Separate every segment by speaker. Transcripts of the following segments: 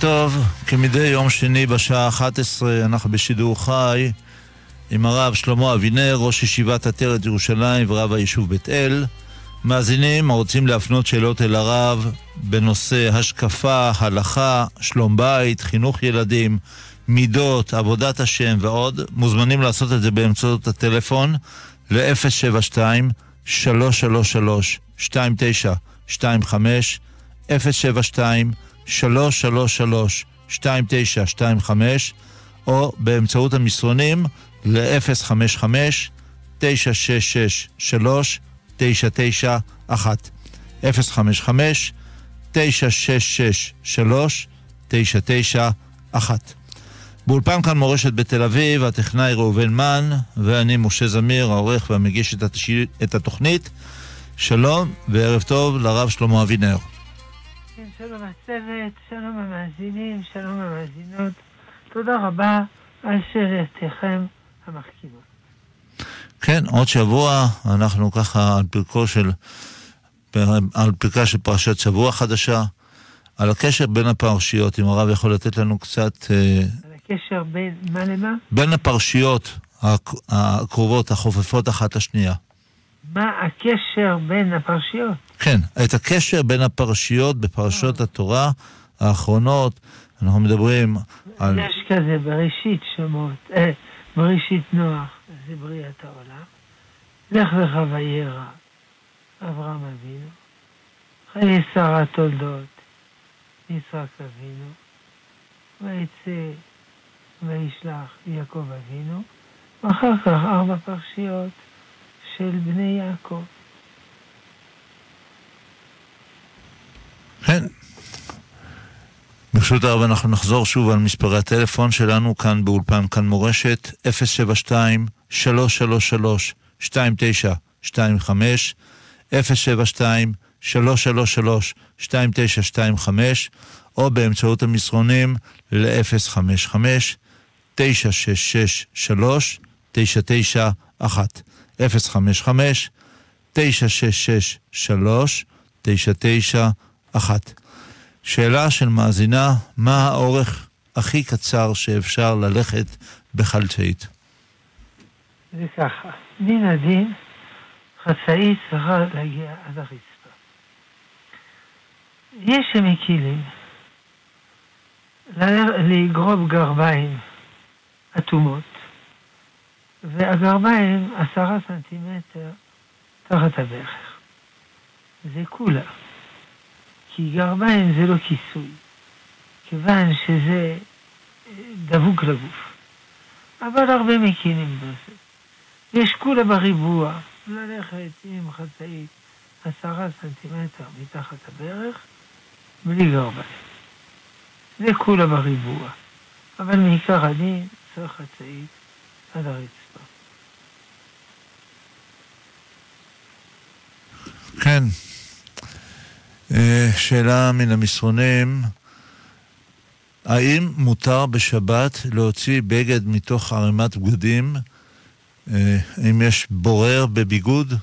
Speaker 1: טוב, כמדי יום שני בשעה 11 אנחנו בשידור חי עם הרב שלמה אבינר, ראש ישיבת עטרת ירושלים ורב היישוב בית אל. מאזינים הרוצים להפנות שאלות אל הרב בנושא השקפה, הלכה, שלום בית, חינוך ילדים, מידות, עבודת השם ועוד, מוזמנים לעשות את זה באמצעות הטלפון ל-072 333 2925 072 333-2925 או באמצעות המסרונים ל-055-966-3991 055-966-3991 באולפן כאן מורשת בתל אביב, הטכנאי ראובן מן ואני משה זמיר, העורך והמגיש את התוכנית. שלום וערב טוב לרב שלמה אבינר.
Speaker 2: שלום הצוות, שלום המאזינים, שלום המאזינות. תודה רבה על שאלתכם המחכימות.
Speaker 1: כן, עוד שבוע אנחנו ככה על פרקו של, על פרקה של פרשת שבוע חדשה, על הקשר בין הפרשיות, אם הרב יכול לתת לנו קצת...
Speaker 2: אה, על הקשר בין, מה למה?
Speaker 1: בין הפרשיות הקרובות, החופפות אחת לשנייה.
Speaker 2: מה הקשר בין הפרשיות?
Speaker 1: כן, את הקשר בין הפרשיות בפרשות אה. התורה האחרונות, אנחנו מדברים על...
Speaker 2: יש כזה בראשית שמות, אה, בראשית נוח, זה בריאת העולם. לך לך וירא, אברהם אבינו. חיי שרה תולדות, יצחק אבינו. ויצא וישלח יעקב אבינו. ואחר כך ארבע פרשיות. של בני יעקב.
Speaker 1: כן. ברשות הרב אנחנו נחזור שוב על מספרי הטלפון שלנו כאן באולפן כאן מורשת 072 333 2925 072 333 2925 או באמצעות המסרונים ל-055 966 3 991 055-966-3991. שאלה של מאזינה, מה האורך הכי קצר שאפשר ללכת בחלצאית?
Speaker 2: זה ככה, דין הדין, חצאית צריכה להגיע עד הרצפה. יש שמקילים לגרוב גרביים אטומות והגרביים עשרה סנטימטר תחת הברך. זה כולה. כי גרביים זה לא כיסוי, כיוון שזה דבוק לגוף. אבל הרבה מקינים בזה. יש כולה בריבוע, ללכת עם חצאית עשרה סנטימטר מתחת הברך, בלי גרביים. זה כולה בריבוע. אבל מעיקר הדין צריך חצאית עד הרצפה.
Speaker 1: כן. אה, שאלה מן המסרונים, האם מותר בשבת להוציא בגד מתוך ערימת בגדים? אה, האם יש בורר בביגוד?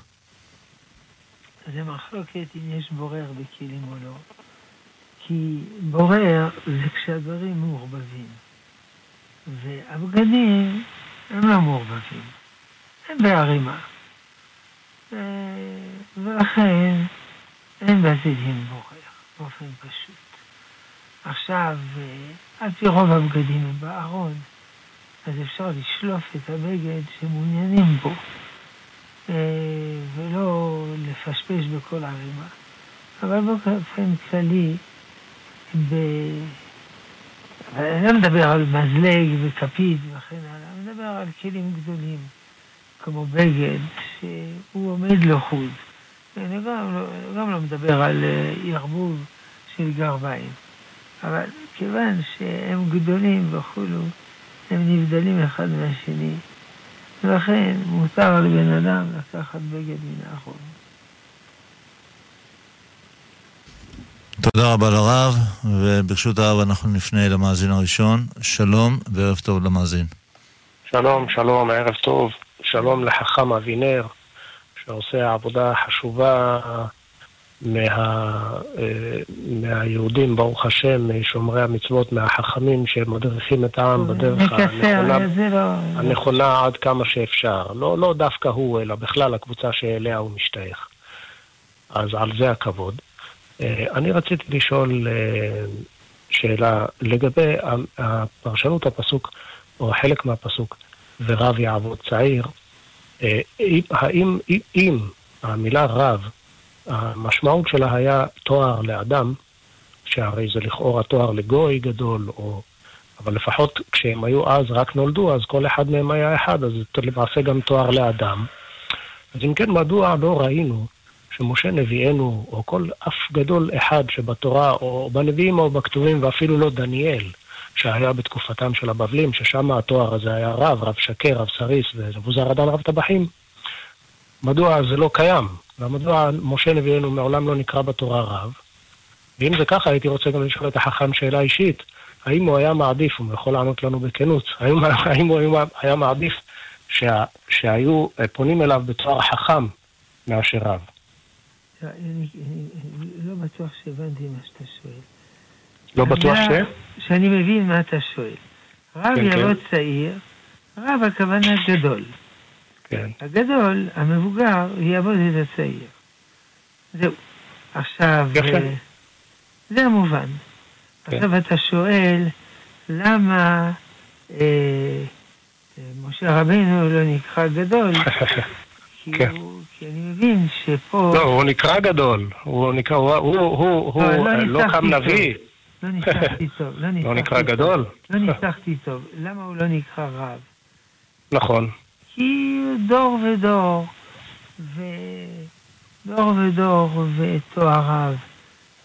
Speaker 2: זה מחלוקת אם יש בורר בכלים או לא. כי בורר זה כשהדברים מעורבבים. והבגדים הם לא מעורבבים, הם בערימה. אה, ולכן אין בזה דין בורר, באופן פשוט. עכשיו, אה, על פי רוב הבגדים הם בארון, אז אפשר לשלוף את הבגד שמעוניינים בו, אה, ולא לפשפש בכל ערימה. אבל באופן כללי, ב... אני לא מדבר על מזלג וכפית וכן הלאה, אני מדבר על כלים גדולים, כמו בגד, שהוא עומד לחוד. אני גם לא, גם לא מדבר על אה, ערבוב של גרביים. אבל כיוון שהם גדולים וכולו, הם נבדלים אחד מהשני, ולכן מותר לבן אדם לקחת בגד מן האחרון.
Speaker 1: תודה רבה לרב, וברשות הרב אנחנו נפנה למאזין הראשון. שלום וערב טוב למאזין.
Speaker 3: שלום, שלום, ערב טוב. שלום לחכם אבינר, שעושה עבודה חשובה מה, אה, מהיהודים, ברוך השם, משומרי המצוות, מהחכמים שמדריכים את העם בדרך הנכונה,
Speaker 2: לא...
Speaker 3: הנכונה עד כמה שאפשר. לא, לא דווקא הוא, אלא בכלל הקבוצה שאליה הוא משתייך. אז על זה הכבוד. אה, אני רציתי לשאול אה, שאלה לגבי הפרשנות הפסוק, או חלק מהפסוק, ורב יעבוד צעיר. האם אם המילה רב המשמעות שלה היה תואר לאדם, שהרי זה לכאורה תואר לגוי גדול, או... אבל לפחות כשהם היו אז, רק נולדו, אז כל אחד מהם היה אחד, אז זה למעשה גם תואר לאדם. אז אם כן, מדוע לא ראינו שמשה נביאנו, או כל אף גדול אחד שבתורה, או בנביאים או בכתובים, ואפילו לא דניאל, שהיה בתקופתם של הבבלים, ששם התואר הזה היה רב, רב שקר, רב סריס ונבוזרדן רב טבחים, מדוע זה לא קיים? ומדוע משה נביאנו מעולם לא נקרא בתורה רב? ואם זה ככה, הייתי רוצה גם לשאול את החכם שאלה אישית. האם הוא היה מעדיף, הוא יכול לענות לנו בכנות, האם, האם הוא היה מעדיף שה, שהיו פונים אליו בתואר חכם מאשר רב?
Speaker 2: אני לא בטוח שהבנתי מה שאתה שואל.
Speaker 3: לא בטוח ש?
Speaker 2: שאני מבין מה אתה שואל. רב כן, יבוא כן. צעיר, רב הכוונה גדול.
Speaker 3: כן.
Speaker 2: הגדול, המבוגר, יעבוד את הצעיר. זהו. עכשיו, יפה. אה, זה המובן. כן. עכשיו אתה שואל, למה אה, אה, משה רבינו לא נקרא גדול? כי, כן. הוא, כי אני מבין שפה...
Speaker 3: לא, הוא נקרא גדול. הוא נקרא, הוא, הוא, הוא, הוא לא, לא, לא קם נביא.
Speaker 2: לא ניסחתי טוב. לא,
Speaker 3: לא נקרא גדול?
Speaker 2: לא ניסחתי טוב. למה הוא לא נקרא רב?
Speaker 3: נכון.
Speaker 2: כי דור ודור, ודור ודור ותואריו.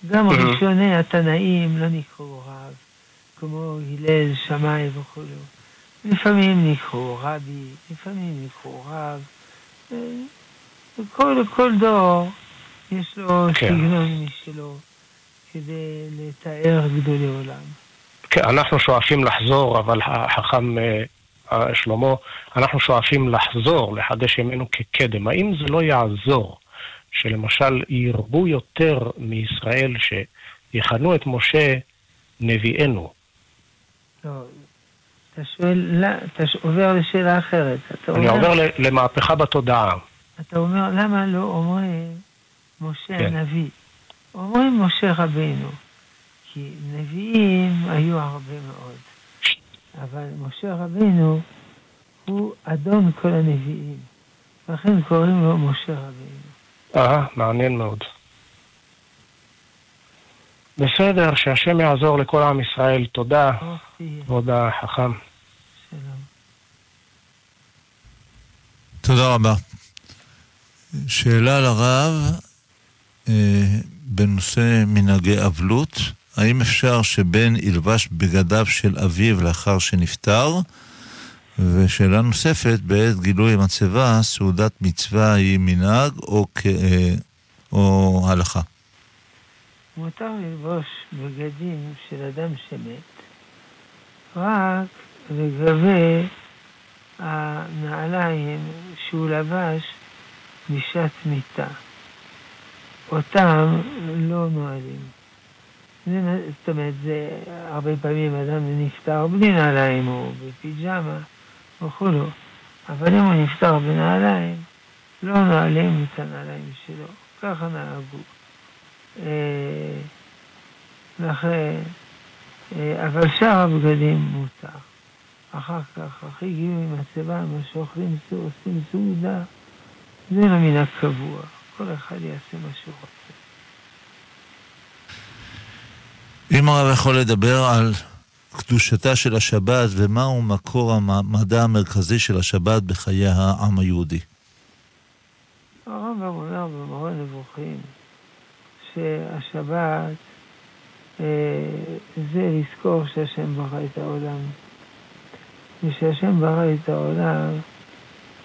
Speaker 2: גם ראשוני התנאים לא נקראו רב, כמו הלל, שמאי וכו'. לפעמים נקראו רבי, לפעמים נקראו רב. כל, כל דור יש לו כן. סגנון משלו כדי לתאר גדולי עולם.
Speaker 3: כן, אנחנו שואפים לחזור, אבל החכם אה, שלמה, אנחנו שואפים לחזור, לחדש ימינו כקדם. האם זה לא יעזור שלמשל ירבו יותר מישראל שיכנו את משה נביאנו?
Speaker 2: לא, אתה שואל, לא, אתה עובר לשאלה אחרת.
Speaker 3: אני אומר, עובר למהפכה בתודעה.
Speaker 2: אתה אומר, למה לא אומרים משה כן. הנביא? אומרים משה רבינו, כי נביאים היו הרבה מאוד. אבל משה רבינו הוא אדון כל הנביאים, לכן קוראים לו משה רבינו.
Speaker 3: אה, מעניין מאוד. בסדר, שהשם יעזור לכל עם ישראל. תודה, כבוד החכם.
Speaker 1: תודה רבה. שאלה לרב אה, בנושא מנהגי אבלות. האם אפשר שבן ילבש בגדיו של אביו לאחר שנפטר? ושאלה נוספת, בעת גילוי מצבה, סעודת מצווה היא מנהג או, כ... או הלכה?
Speaker 2: מותר ללבוש בגדים של אדם שמת, רק לגבי הנעליים שהוא לבש בשעת מיתה. אותם לא נועלים. זאת אומרת, זה הרבה פעמים אדם נפטר בלי נעליים או בפיג'מה וכולו, אבל אם הוא נפטר בנעליים, לא נועלים את הנעליים שלו, ככה נהגו. אה, לכן, אה, אבל שאר הבגדים מותר. אחר כך, אחרי גיום עם הצבא, מה שאוכלים, עושים סעודה, זה לא מן הקבוע, כל אחד יעשה מה שהוא רוצה.
Speaker 1: אם הרב יכול לדבר על קדושתה של השבת ומהו מקור המדע המרכזי של השבת בחיי העם היהודי.
Speaker 2: הרמב"ם אומר במורה נבוכים שהשבת אה, זה לזכור שהשם ברא את העולם. ושהשם ברא את העולם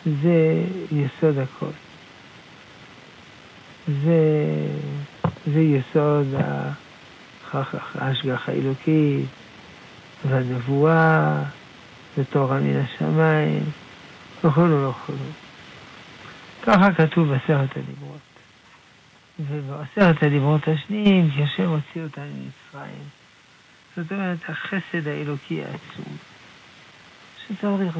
Speaker 2: זה יסוד הכל. זה, זה יסוד. ההשגחה האלוקית, והנבואה, ותורה מן השמיים, וכולו וכולו. ככה כתוב בעשרת הדיברות. ובעשרת הדיברות השניים, השם הוציא אותנו ממצרים. זאת אומרת, החסד האלוקי העצום. שצריך,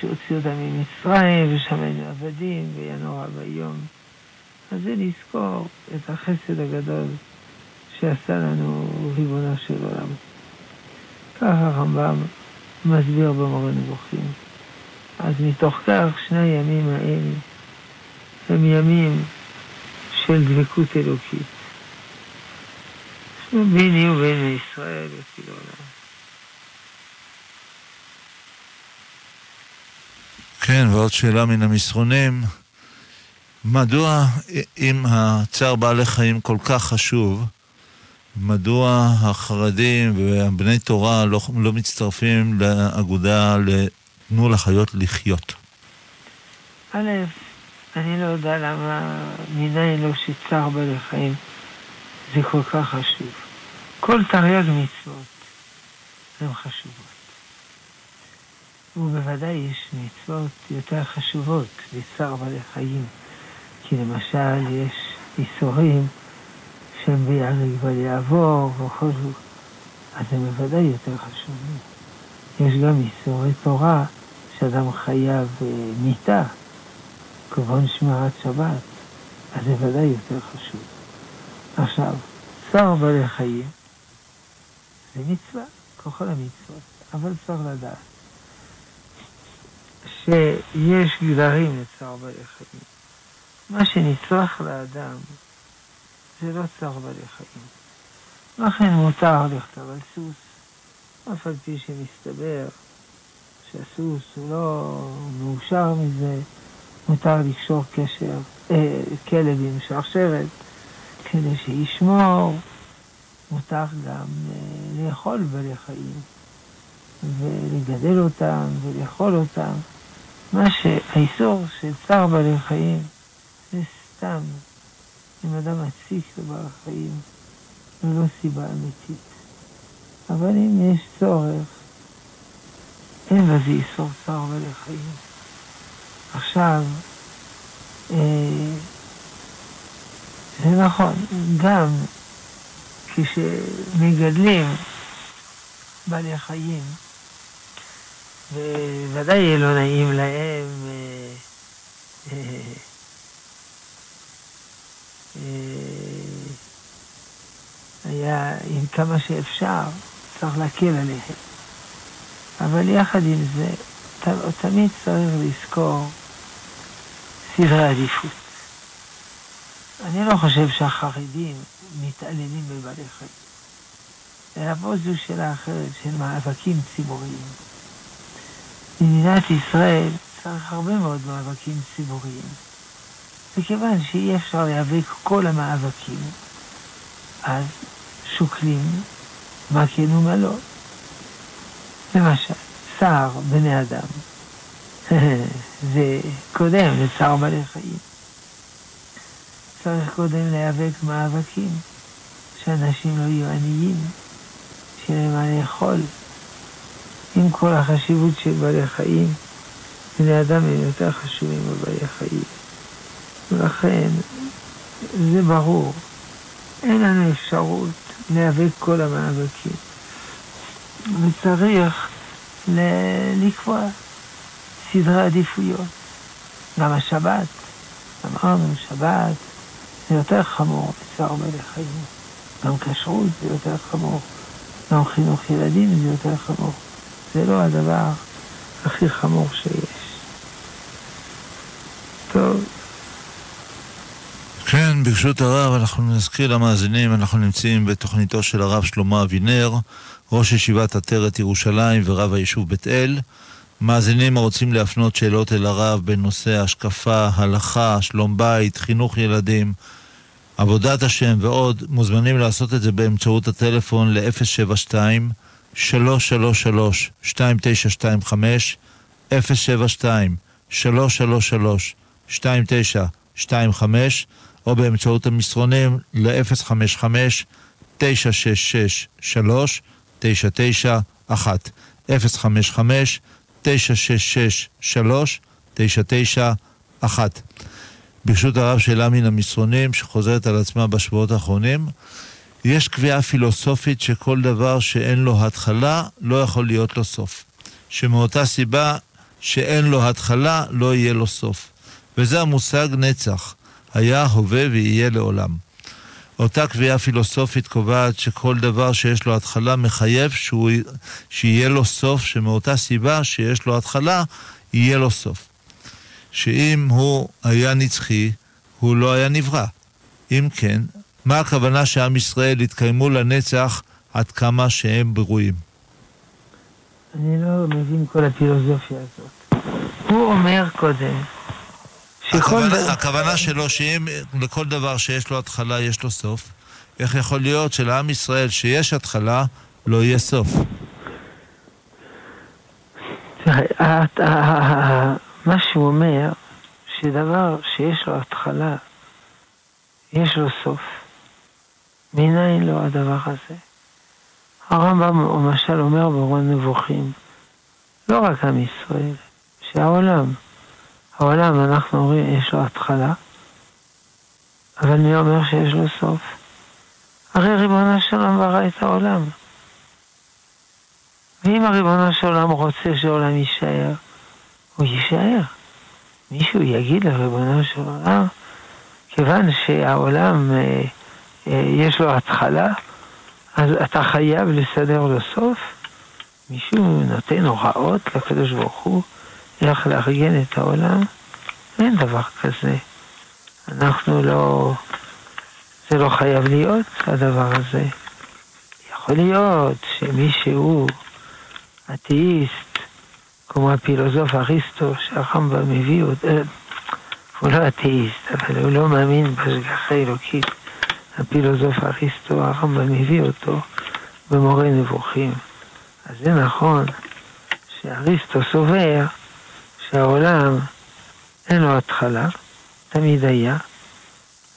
Speaker 2: שהוציא אותם ממצרים, ושם היינו עבדים, והיה נורא ביום. אז זה לזכור את החסד הגדול שעשה לנו ריבונו של עולם. ככה הרמב"ם מסביר במורה נבוכים. אז מתוך כך שני הימים האלה הם ימים של דבקות אלוקית. ביני ובין ישראל וכל העולם.
Speaker 1: כן, ועוד שאלה מן המסרונים. מדוע, אם הצער בעלי חיים כל כך חשוב, מדוע החרדים ובני תורה לא, לא מצטרפים לאגודה ל"תנו לחיות לחיות"?
Speaker 2: א', אני לא יודע למה מניין לו שצער בעלי חיים זה כל כך חשוב. כל תרי"ג מצוות הן חשובות. ובוודאי יש מצוות יותר חשובות בצער בעלי חיים. כי למשל יש איסורים שהם ביהרג בל יעבור וכל זאת, אז הם בוודאי יותר חשובים. יש גם איסורי תורה שאדם חייב אה, מיתה, כגון שמירת שבת, אז זה ודאי יותר חשוב. עכשיו, צער בעלי חיים זה מצווה, ככל המצוות, אבל צריך לדעת שיש גדרים לצער בעלי חיים. מה שנצרך לאדם זה לא צער בעלי חיים. לכן מותר לכתוב על סוס, אף על פי שמסתבר שהסוס הוא לא מאושר מזה, מותר לקשור קשר, אה, כלב עם שרשרת כדי שישמור, מותר גם אה, לאכול בעלי חיים ולגדל אותם ולאכול אותם. מה שהאיסור של צער בעלי חיים סתם אם אדם מציק לבעל חיים ללא סיבה אמיתית. אבל אם יש צורך, אין בזה איסור צער בעלי חיים. עכשיו, אה, זה נכון, גם כשמגדלים בעלי חיים, וודאי לא נעים להם אה, אה, היה עם כמה שאפשר, צריך להקל עליהם. אבל יחד עם זה, תמיד צריך לזכור סדרי עדיפות. אני לא חושב שהחרדים מתעללים בבעלי חיים. אלא פה זו שאלה אחרת של מאבקים ציבוריים. במדינת ישראל צריך הרבה מאוד מאבקים ציבוריים. מכיוון שאי אפשר להיאבק כל המאבקים, אז שוקלים מה כן ומה לא. למשל, צער בני אדם זה קודם לצער בעלי חיים. צריך קודם להיאבק מאבקים, שאנשים לא יהיו עניים, שיהיה מה לאכול. עם כל החשיבות של בעלי חיים, בני אדם הם יותר חשובים מבעלי חיים. ולכן זה ברור, אין לנו אפשרות להיאבק כל המאבקים. וצריך לקבוע סדרי עדיפויות. גם השבת, אמרנו, שבת זה יותר חמור בצער בעלי חיים. גם כשרות זה יותר חמור. גם חינוך ילדים זה יותר חמור. זה לא הדבר הכי חמור שיש. טוב.
Speaker 1: כן, ברשות הרב, אנחנו נזכיר למאזינים, אנחנו נמצאים בתוכניתו של הרב שלמה אבינר, ראש ישיבת עטרת ירושלים ורב היישוב בית אל. מאזינים הרוצים להפנות שאלות אל הרב בנושא השקפה, הלכה, שלום בית, חינוך ילדים, עבודת השם ועוד, מוזמנים לעשות את זה באמצעות הטלפון ל-072 333 2925 072 333 2925 או באמצעות המסרונים ל-055-966-3991 055-966-3991 ברשות הרב שאלה מן המסרונים שחוזרת על עצמה בשבועות האחרונים. יש קביעה פילוסופית שכל דבר שאין לו התחלה לא יכול להיות לו סוף. שמאותה סיבה שאין לו התחלה לא יהיה לו סוף. וזה המושג נצח, היה, הווה ויהיה לעולם. אותה קביעה פילוסופית קובעת שכל דבר שיש לו התחלה מחייב שהוא, שיהיה לו סוף, שמאותה סיבה שיש לו התחלה, יהיה לו סוף. שאם הוא היה נצחי, הוא לא היה נברא. אם כן, מה הכוונה שעם ישראל יתקיימו לנצח עד כמה שהם ברואים?
Speaker 2: אני לא מבין כל הפילוסופיה הזאת. הוא אומר קודם.
Speaker 1: הכוונה, הכוונה שלו שאם לכל דבר שיש לו התחלה יש לו סוף, איך יכול להיות שלעם ישראל שיש התחלה לא יהיה סוף?
Speaker 2: תראה, ה- ה- ה- ה- מה שהוא אומר, שדבר שיש לו התחלה, יש לו סוף. מניין לו הדבר הזה? הרמב"ם למשל אומר באורון נבוכים, לא רק עם ישראל, שהעולם, העולם אנחנו אומרים יש לו התחלה, אבל מי אומר שיש לו סוף? הרי ריבונו של עולם ברא את העולם. ואם הריבונו של עולם רוצה שהעולם יישאר, הוא יישאר. מישהו יגיד לריבונו של עולם, כיוון שהעולם אה, אה, יש לו התחלה, אז אתה חייב לסדר לו סוף? מישהו נותן הוראות לקדוש ברוך הוא איך לארגן את העולם? אין דבר כזה. אנחנו לא... זה לא חייב להיות, הדבר הזה. יכול להיות שמישהו אתאיסט, כמו הפילוסוף אריסטו שהרמב"ם מביא אותו, הוא לא אתאיסט, אבל הוא לא מאמין בהשגחה אלוקית. הפילוסוף אריסטו, הרמב"ם מביא אותו במורה נבוכים. אז זה נכון שאריסטו סובר שהעולם אין לו התחלה, תמיד היה,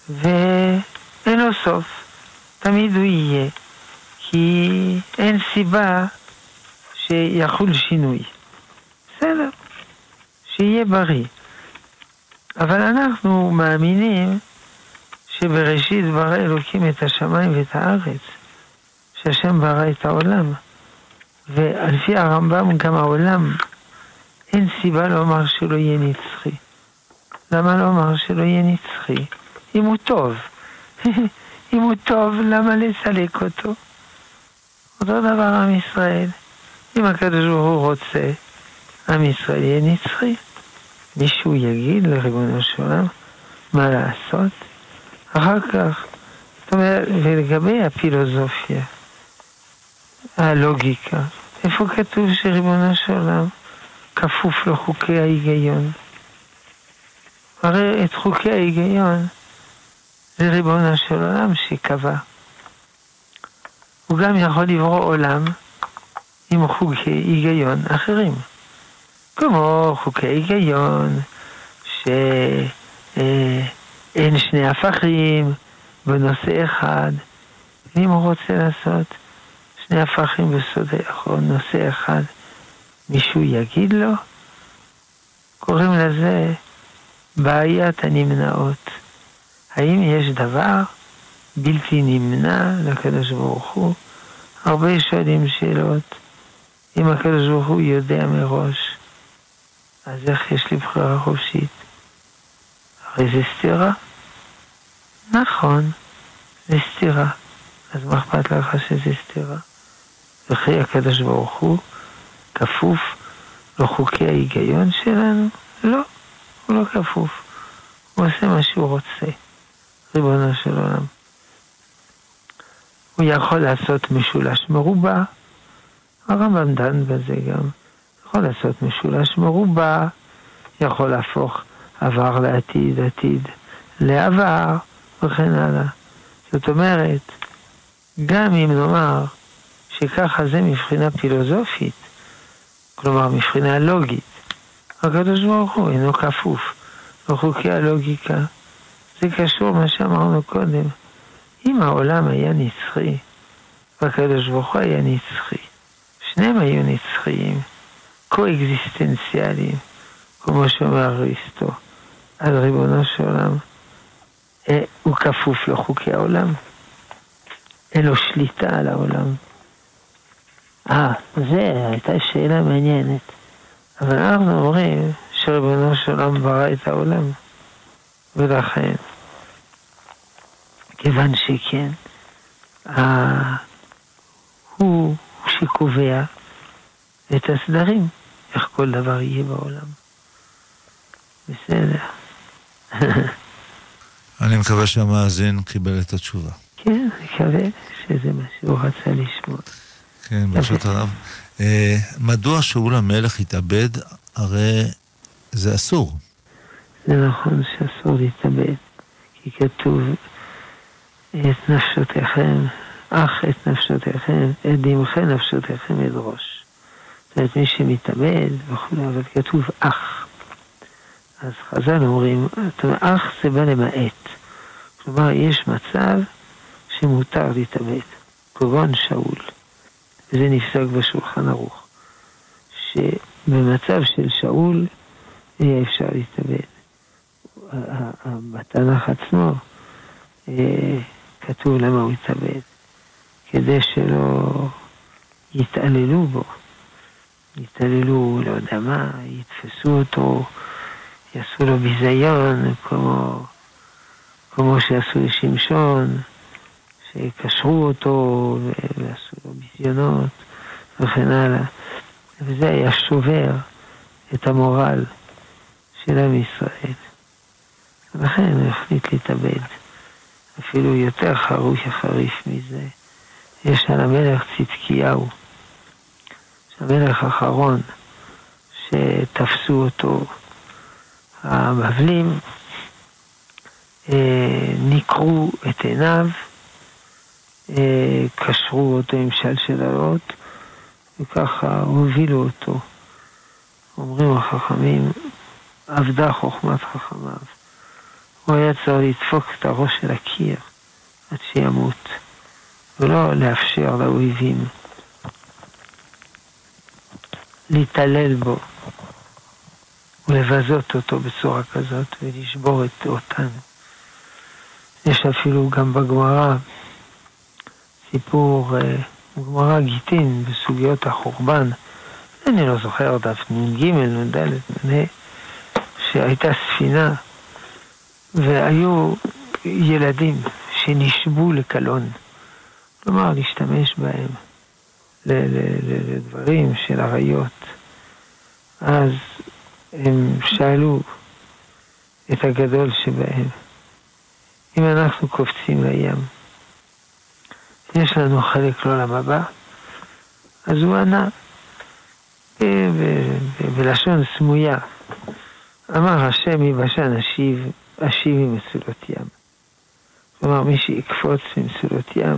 Speaker 2: ואין לו סוף, תמיד הוא יהיה, כי אין סיבה שיחול שינוי. בסדר, שיהיה בריא. אבל אנחנו מאמינים שבראשית ברא אלוקים את השמיים ואת הארץ, שהשם ברא את העולם. ולפי הרמב"ם גם העולם, אין סיבה לומר שלא יהיה נצחי. למה לומר שלא יהיה נצחי? אם הוא טוב. אם הוא טוב, למה לסלק אותו? אותו דבר עם ישראל. אם הקדוש ברוך הוא רוצה, עם ישראל יהיה נצחי. מישהו יגיד לריבונו של עולם מה לעשות? אחר כך, זאת אומרת, ולגבי הפילוסופיה, הלוגיקה, איפה כתוב שריבונו של עולם כפוף לחוקי ההיגיון? הרי את חוקי ההיגיון זה ריבונו של עולם שקבע. הוא גם יכול לברוא עולם עם חוקי היגיון אחרים. כמו חוקי היגיון, שאין שני הפכים בנושא אחד, ואם הוא רוצה לעשות שני הפכים בסודך או נושא אחד, מישהו יגיד לו? קוראים לזה בעיית הנמנעות. האם יש דבר בלתי נמנע לקדוש ברוך הוא? הרבה שואלים שאלות. אם הקדוש ברוך הוא יודע מראש, אז איך יש לי בחירה חופשית? הרי זה סתירה. נכון, זה סתירה. אז מה אכפת לך שזה סתירה? וכי הקדוש ברוך הוא כפוף לחוקי ההיגיון שלנו? לא, הוא לא כפוף. הוא עושה מה שהוא רוצה, ריבונו של עולם. הוא יכול לעשות משולש מרובע, הרמב"ם דן בזה גם. יכול לעשות משולש מרובע, יכול להפוך עבר לעתיד, עתיד לעבר, וכן הלאה. זאת אומרת, גם אם נאמר שככה זה מבחינה פילוסופית, כלומר מבחינה לוגית, הקדוש ברוך הוא אינו כפוף לחוקי הלוגיקה. זה קשור מה שאמרנו קודם. אם העולם היה נצחי, והקדוש ברוך הוא היה נצחי, שניהם היו נצחיים, קו-אקזיסטנציאליים, כמו שאומר אריסטו. אז ריבונו של עולם, אה, הוא כפוף לחוקי העולם. אין לו שליטה על העולם. אה, זה הייתה שאלה מעניינת. אבל אנחנו אומרים שריבונו של עולם ברא את העולם, ולכן, כיוון שכן, אה, הוא שקובע את הסדרים, איך כל דבר יהיה בעולם. בסדר.
Speaker 1: אני מקווה שהמאזין קיבל את התשובה.
Speaker 2: כן, אני מקווה שזה מה שהוא רצה לשמוע.
Speaker 1: כן, ברשות הרב. אה, מדוע שאול המלך התאבד? הרי זה אסור.
Speaker 2: זה נכון שאסור להתאבד, כי כתוב את נפשותיכם, אך את נפשותיכם, את דמכם נפשותיכם אדרוש. זאת אומרת, מי שמתאבד וכו', אבל כתוב אך. אז חז"ל אומרים, אך זה בא למעט. כלומר, יש מצב שמותר להתאבד, כגון שאול. וזה נפסק בשולחן ערוך. שבמצב של שאול יהיה אפשר להתאבד. בתנ"ך עצמו אה, כתוב למה הוא התאבד. כדי שלא יתעללו בו. יתעללו, לא יודע מה, יתפסו אותו, יעשו לו ביזיון, כמו, כמו שעשו לשמשון, שקשרו אותו ועשו לו ביזיונות וכן הלאה. וזה היה שובר את המורל של עם ישראל. ולכן הוא החליט להתאבד. אפילו יותר חרוך חריף מזה. יש על המלך צדקיהו, המלך האחרון שתפסו אותו הבבלים, אה, ניקרו את עיניו, קשרו אותו עם שלשלאות, וככה הובילו אותו. אומרים החכמים, אבדה חוכמת חכמיו. הוא היה צריך לדפוק את הראש של הקיר עד שימות, ולא לאפשר לאויבים להתעלל בו ולבזות אותו בצורה כזאת ולשבור את אותנו. יש אפילו גם בגמרא סיפור, אה, גמרא גיטין בסוגיות החורבן, אני לא זוכר דף נ"ג, נ"ד, נ"ה, שהייתה ספינה והיו ילדים שנשבו לקלון, כלומר להשתמש בהם לדברים של עריות. אז הם שאלו את הגדול שבהם, אם אנחנו קופצים לים, יש לנו חלק לעולם הבא? אז הוא ענה בלשון סמויה, אמר השם יבשן אשיב, אשיב ממצולות ים. כלומר, מי שיקפוץ ממסולות ים,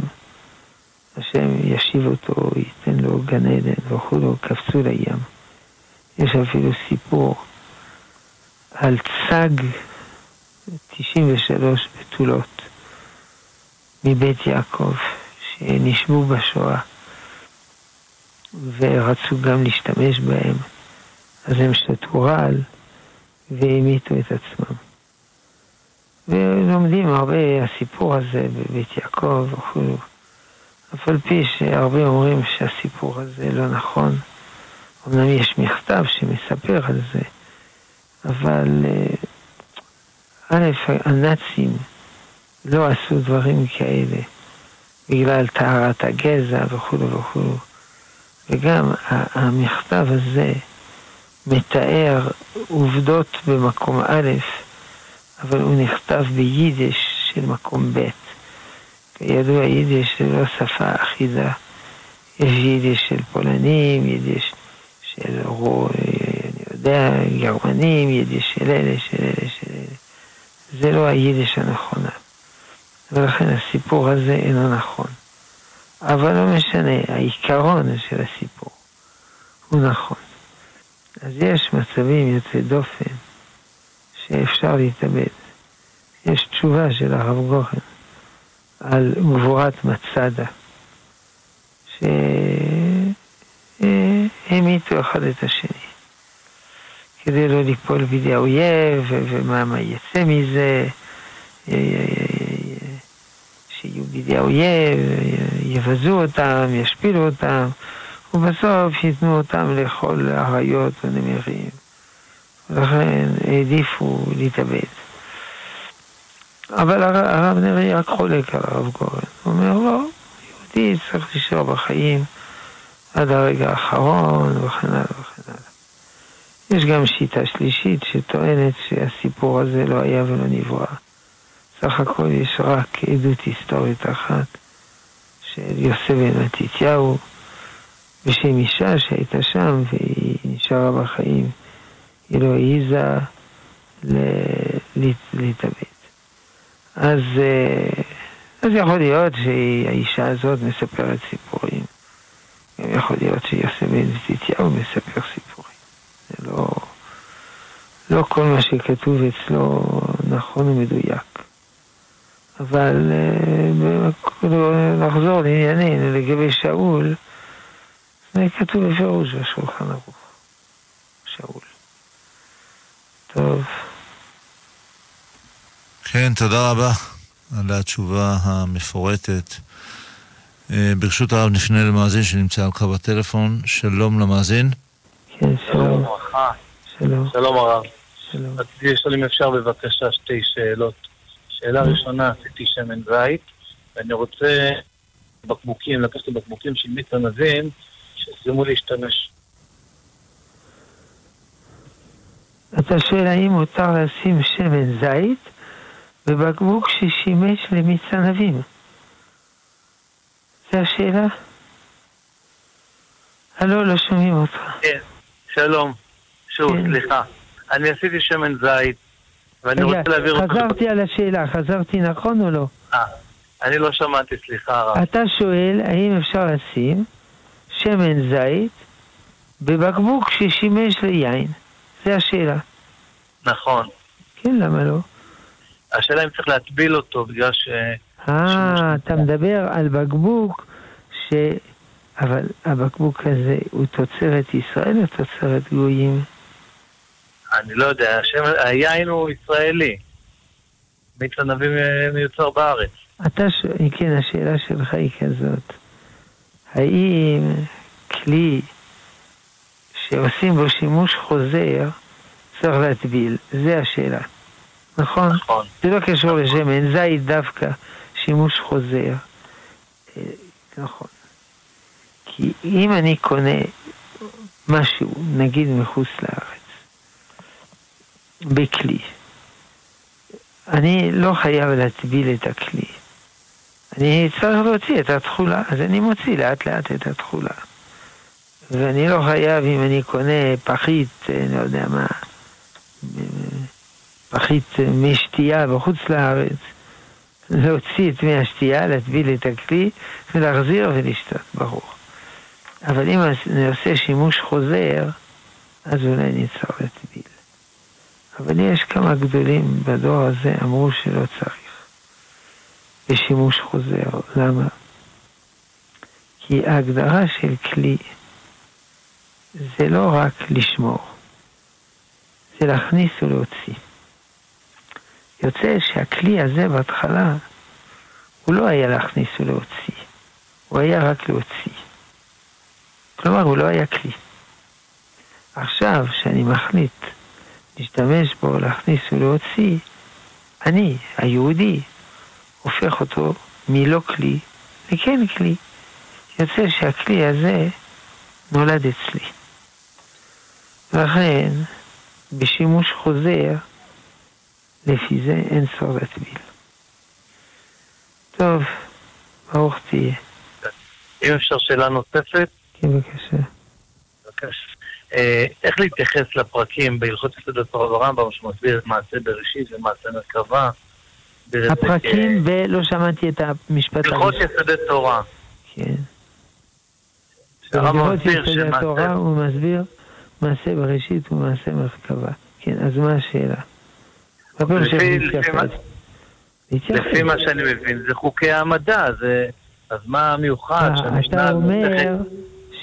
Speaker 2: השם ישיב אותו, ייתן לו גן עדן וכולו, קפצו לים. יש אפילו סיפור על צג 93 בתולות מבית יעקב, שנשבו בשואה ורצו גם להשתמש בהם, אז הם שתו רעל והמיתו את עצמם. ולומדים הרבה הסיפור הזה בבית יעקב וכו'. אף על פי שהרבה אומרים שהסיפור הזה לא נכון. אמנם יש מכתב שמספר על זה, אבל אה, א', הנאצים לא עשו דברים כאלה בגלל טהרת הגזע וכולו וכולו. וגם המכתב הזה מתאר עובדות במקום א', אבל הוא נכתב ביידיש של מקום ב'. כידוע יידיש זה לא שפה אחידה. יש יידיש של פולנים, יידיש של רו, אני יודע, גרמנים, יידיש של אלה, של אלה, של אלה. זה לא היידיש הנכונה. ולכן הסיפור הזה אינו נכון. אבל לא משנה, העיקרון של הסיפור הוא נכון. אז יש מצבים יוצאי דופן שאפשר להתאבד. יש תשובה של הרב גוחן על גבורת מצדה, שהמיתו אחד את השני. כדי לא ליפול בידי האויב, ומה יצא מזה, שיהיו בידי האויב, יבזו אותם, ישפילו אותם, ובסוף ייתנו אותם לכל האריות ונמרים. ולכן העדיפו להתאבד. אבל הרב נרי רק חולק על הרב גורן. הוא אומר, לא, יהודי צריך להישאר בחיים עד הרגע האחרון, וכן הלאה וכן הלאה. יש גם שיטה שלישית שטוענת שהסיפור הזה לא היה ולא נברא. סך הכל יש רק עדות היסטורית אחת של יוסף בן מתתיהו בשם אישה שהייתה שם והיא נשארה בחיים. היא לא העיזה להתאבד. אז, אה, אז יכול להיות שהאישה הזאת מספרת סיפורים. גם יכול להיות שיוסף בן מתתיהו מספר סיפורים. זה לא, לא כל מה שכתוב אצלו נכון ומדויק. אבל אה, נחזור לענייננו לגבי שאול, זה כתוב בפירוש בשולחן ערוך. שאול. טוב.
Speaker 1: כן, תודה רבה על התשובה המפורטת. אה, ברשות הרב נפנה למאזין שנמצא על קו הטלפון. שלום למאזין.
Speaker 2: כן, שלום.
Speaker 4: שלום. שלום הרב. שלום. רציתי לשאול אם אפשר בבקשה שתי שאלות. שאלה ראשונה, עשיתי שמן זית, ואני רוצה בקבוקים, לקחתי בקבוקים של מיץ ענבים, שיסיימו להשתמש.
Speaker 2: אתה שואל האם מותר לשים שמן זית בבקבוק ששימש למיץ ענבים? זו השאלה? הלו, לא שומעים אותך.
Speaker 4: כן, שלום. שוב, כן. סליחה. אני עשיתי שמן זית, ואני רוצה להעביר
Speaker 2: אותו... חזרתי על השאלה, חזרתי נכון או לא?
Speaker 4: אה, אני לא שמעתי, סליחה הרב.
Speaker 2: אתה שואל האם אפשר לשים שמן זית בבקבוק ששימש ליין. זה השאלה.
Speaker 4: נכון.
Speaker 2: כן, למה לא?
Speaker 4: השאלה אם צריך להטביל אותו, בגלל ש...
Speaker 2: אה, אתה מדבר על בקבוק ש... אבל הבקבוק הזה הוא תוצרת ישראל או תוצרת גויים?
Speaker 4: אני לא יודע, השם, היין הוא ישראלי. מיץ ענבים מיוצר בארץ.
Speaker 2: אתה, ש... כן, השאלה שלך היא כזאת. האם כלי שעושים בו שימוש חוזר צריך להטביל? זה השאלה. נכון?
Speaker 4: נכון.
Speaker 2: זה לא קשור לשמן זית דווקא, שימוש חוזר. אה, נכון. כי אם אני קונה משהו, נגיד מחוץ לארץ, בכלי. אני לא חייב להטביל את הכלי. אני צריך להוציא את התכולה, אז אני מוציא לאט לאט את התכולה. ואני לא חייב, אם אני קונה פחית, אה, לא יודע מה, פחית מי שתייה בחוץ לארץ, להוציא את מי השתייה, להטביל את הכלי ולהחזיר ולשתות, ברור. אבל אם אני עושה שימוש חוזר, אז אולי אני צריך להטביל. אבל יש כמה גדולים בדור הזה אמרו שלא צריך. בשימוש חוזר. למה? כי ההגדרה של כלי זה לא רק לשמור, זה להכניס ולהוציא. יוצא שהכלי הזה בהתחלה הוא לא היה להכניס ולהוציא, הוא היה רק להוציא. כלומר, הוא לא היה כלי. עכשיו, שאני מחליט להשתמש בו, להכניס ולהוציא, אני, היהודי, הופך אותו מלא כלי לכן כלי. יוצא שהכלי הזה נולד אצלי. לכן, בשימוש חוזר, לפי זה אין צורך להטביל. טוב, ברוך תהיה.
Speaker 4: אם אפשר שאלה נוספת?
Speaker 2: כן, בבקשה.
Speaker 4: בבקשה. אה, איך להתייחס לפרקים בהלכות יסודות תורה ברמב"ם שמסביר את מעשה בראשית ומעשה מרכבה.
Speaker 2: הפרקים, ולא שמעתי את המשפט
Speaker 4: הראשון. הלכות יסודי תורה.
Speaker 2: כן. התורה הוא מסביר מעשה בראשית ומעשה מרכבה. כן, אז מה השאלה?
Speaker 4: לפי מה שאני מבין, זה חוקי המדע, אז מה המיוחד?
Speaker 2: אה, אתה אומר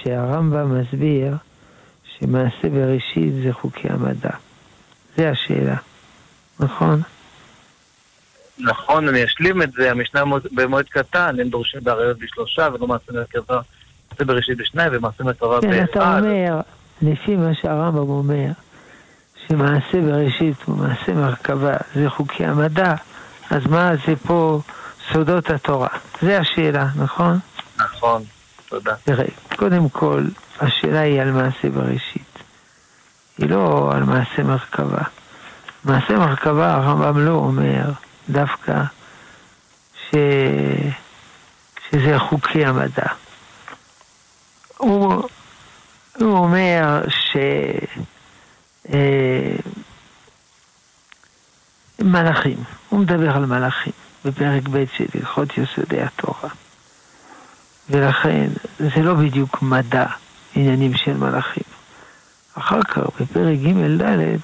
Speaker 2: שהרמב"ם מסביר שמעשה בראשית זה חוקי המדע. זה השאלה, נכון?
Speaker 4: נכון, אני אשלים את זה, המשנה במועד קטן, אין דורשים בעריות בשלושה ולא מעשה מרכבה, מעשה בראשית בשניים ומעשה מרכבה
Speaker 2: באחד. כן, אתה אומר, לפי מה שהרמב"ם אומר, שמעשה בראשית ומעשה מרכבה זה חוקי המדע, אז מה זה פה סודות התורה? זה השאלה, נכון?
Speaker 4: נכון, תודה.
Speaker 2: תראה, קודם כל, השאלה היא על מעשה בראשית. היא לא על מעשה מרכבה. מעשה מרכבה, הרמב"ם לא אומר דווקא ש... שזה חוקי המדע. הוא, הוא אומר ש... אה, מלאכים, הוא מדבר על מלאכים בפרק ב' של הלכות יסודי התורה. ולכן זה לא בדיוק מדע, עניינים של מלאכים. אחר כך, בפרק ג'-ד',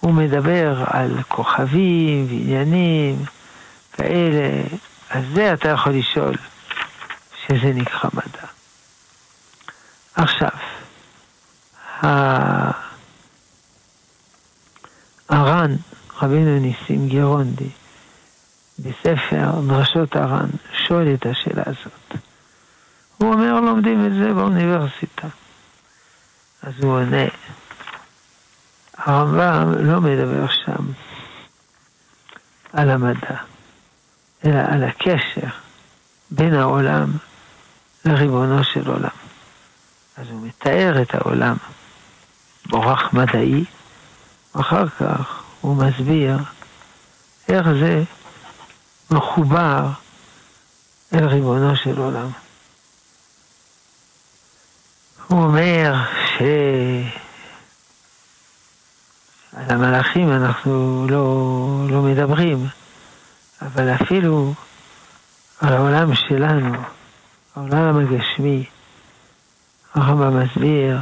Speaker 2: הוא מדבר על כוכבים ועניינים כאלה, אז זה אתה יכול לשאול שזה נקרא מדע. עכשיו, הר"ן, רבינו ניסים גרונדי, בספר דרשות הר"ן, שואל את השאלה הזאת. הוא אומר, לומדים את זה באוניברסיטה. אז הוא עונה, הרמב"ם לא מדבר שם על המדע, אלא על הקשר בין העולם לריבונו של עולם. אז הוא מתאר את העולם באורח מדעי, ואחר כך הוא מסביר איך זה מחובר אל ריבונו של עולם. הוא אומר ש... על המלאכים אנחנו לא, לא מדברים, אבל אפילו על העולם שלנו, העולם הגשמי, הרמב"ם מסביר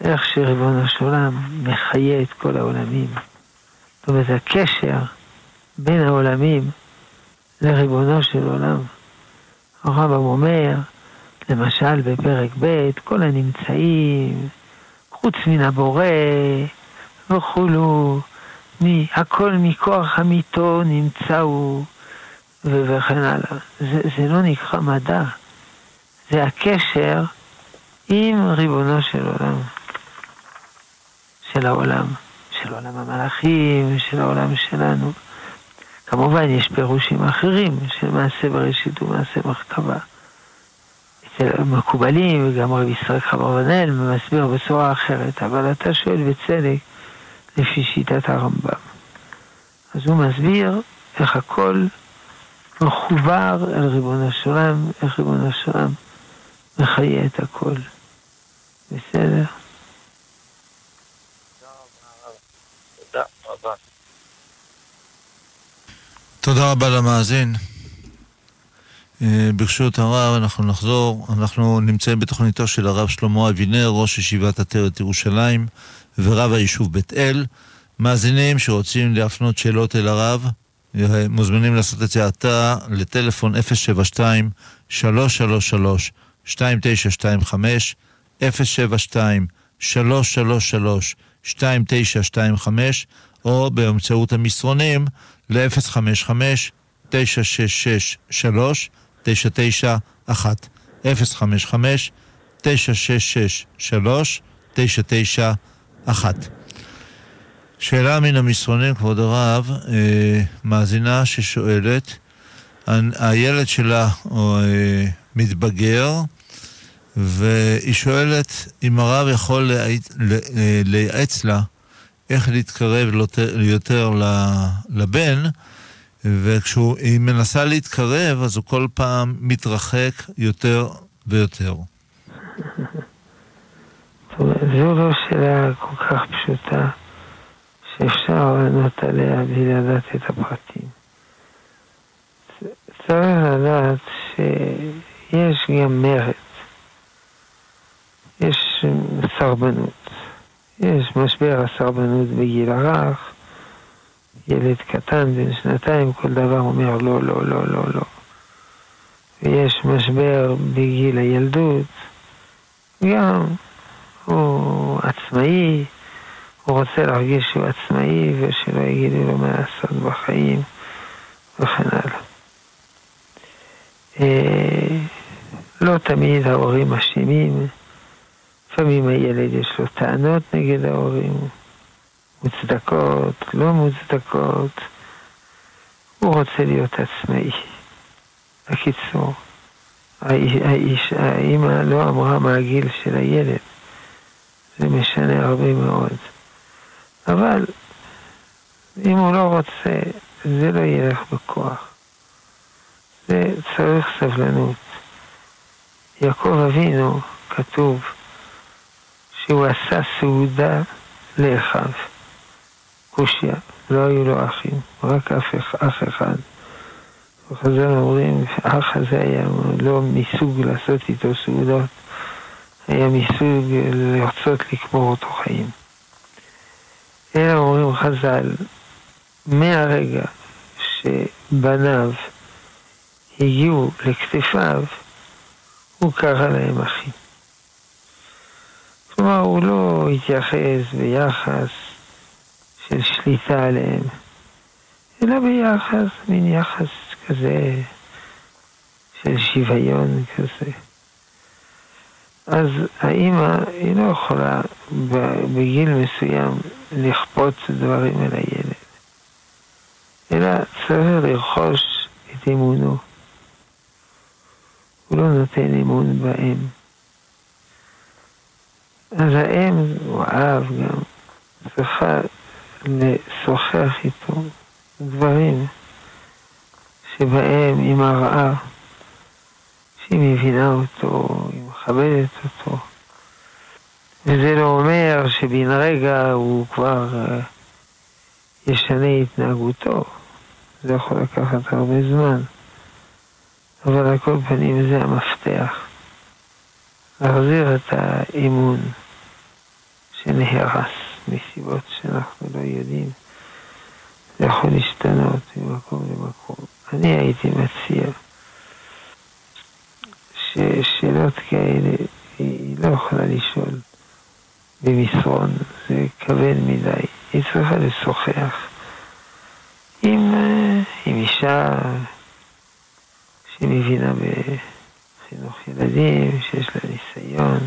Speaker 2: איך שריבונו של עולם מחיה את כל העולמים. זאת אומרת, הקשר בין העולמים לריבונו של עולם. הרמב"ם אומר, למשל בפרק ב', כל הנמצאים, חוץ מן הבורא וכולו, הכל מכוח אמיתו נמצא הוא, וכן הלאה. זה, זה לא נקרא מדע, זה הקשר עם ריבונו של עולם, של העולם, של עולם המלאכים, של העולם שלנו. כמובן יש פירושים אחרים של מעשה בראשית ומעשה מרכבה. אצל המקובלים, וגם רבי ישראל חברבנאל מסביר בצורה אחרת, אבל אתה שואל בצדק לפי שיטת הרמב"ם. אז הוא מסביר איך הכל מחובר אל ריבונו של עולם, איך ריבונו של עולם מחיה את הכל. בסדר?
Speaker 1: תודה רבה למאזין. אה, ברשות הרב, אנחנו נחזור. אנחנו נמצאים בתוכניתו של הרב שלמה אבינר, ראש ישיבת עטרת ירושלים ורב היישוב בית אל. מאזינים שרוצים להפנות שאלות אל הרב, אה, מוזמנים לעשות את זה עתה לטלפון 072-333-2925, 072-333-2925, או באמצעות המסרונים ל-055-966-3 991 055 966 991 שאלה מן המסרונים, כבוד הרב, אה, מאזינה ששואלת, הילד שלה אה, מתבגר, והיא שואלת אם הרב יכול לייעץ לה איך להתקרב יותר לבן, וכשהיא מנסה להתקרב, אז הוא כל פעם מתרחק יותר ויותר.
Speaker 2: זו לא שאלה כל כך פשוטה, שאפשר לענות עליה בלי לדעת את הפרטים. צריך לדעת שיש גם מרץ, יש סרבנות, יש משבר הסרבנות בגיל הרך, ילד קטן בן שנתיים, כל דבר אומר לא, לא, לא, לא, לא. ויש משבר בגיל הילדות, גם הוא עצמאי, הוא רוצה להרגיש שהוא עצמאי ושלא יגידו לו מה לעשות בחיים וכן הלאה. אה, לא תמיד ההורים אשמים, לפעמים הילד יש לו טענות נגד ההורים, מוצדקות, לא מוצדקות, הוא רוצה להיות עצמאי. בקיצור, האיש, האימא לא אמרה מה הגיל של הילד, זה משנה הרבה מאוד. אבל אם הוא לא רוצה, זה לא ילך בכוח. זה צריך סבלנות. יעקב אבינו, כתוב, שהוא עשה סעודה לאחיו. קושיה, לא היו לו אחים, רק אף, אח אחד. וחז"ל אומרים, האח הזה היה לא מסוג לעשות איתו סעודות, היה מסוג לרצות לקבור אותו חיים. אלא אומרים חז"ל, מהרגע שבניו הגיעו לכתפיו, הוא קרא להם אחים. כלומר, הוא לא התייחס ביחס של שליטה עליהם, אלא ביחס, מין יחס כזה של שוויון כזה. אז האימא, היא לא יכולה בגיל מסוים לכפות דברים על הילד, אלא צריך לרכוש את אמונו. הוא לא נותן אמון באם. אז האם, או האב גם, צריכה לשוחח איתו דברים שבהם היא מראה שהיא מבינה אותו, היא מכבדת אותו. וזה לא אומר שבן רגע הוא כבר uh, ישנה התנהגותו. זה יכול לקחת הרבה זמן. אבל על כל פנים זה המפתח. להחזיר את האמון שנהרס מסיבות שאנחנו לא יודעים. זה יכול להשתנות ממקום למקום. אני הייתי מציע ששאלות כאלה היא לא יכולה לשאול במסרון, זה כבד מדי. היא צריכה לשוחח עם, אה, עם אישה שמבינה בחינוך ילדים, שיש לה ניסיון.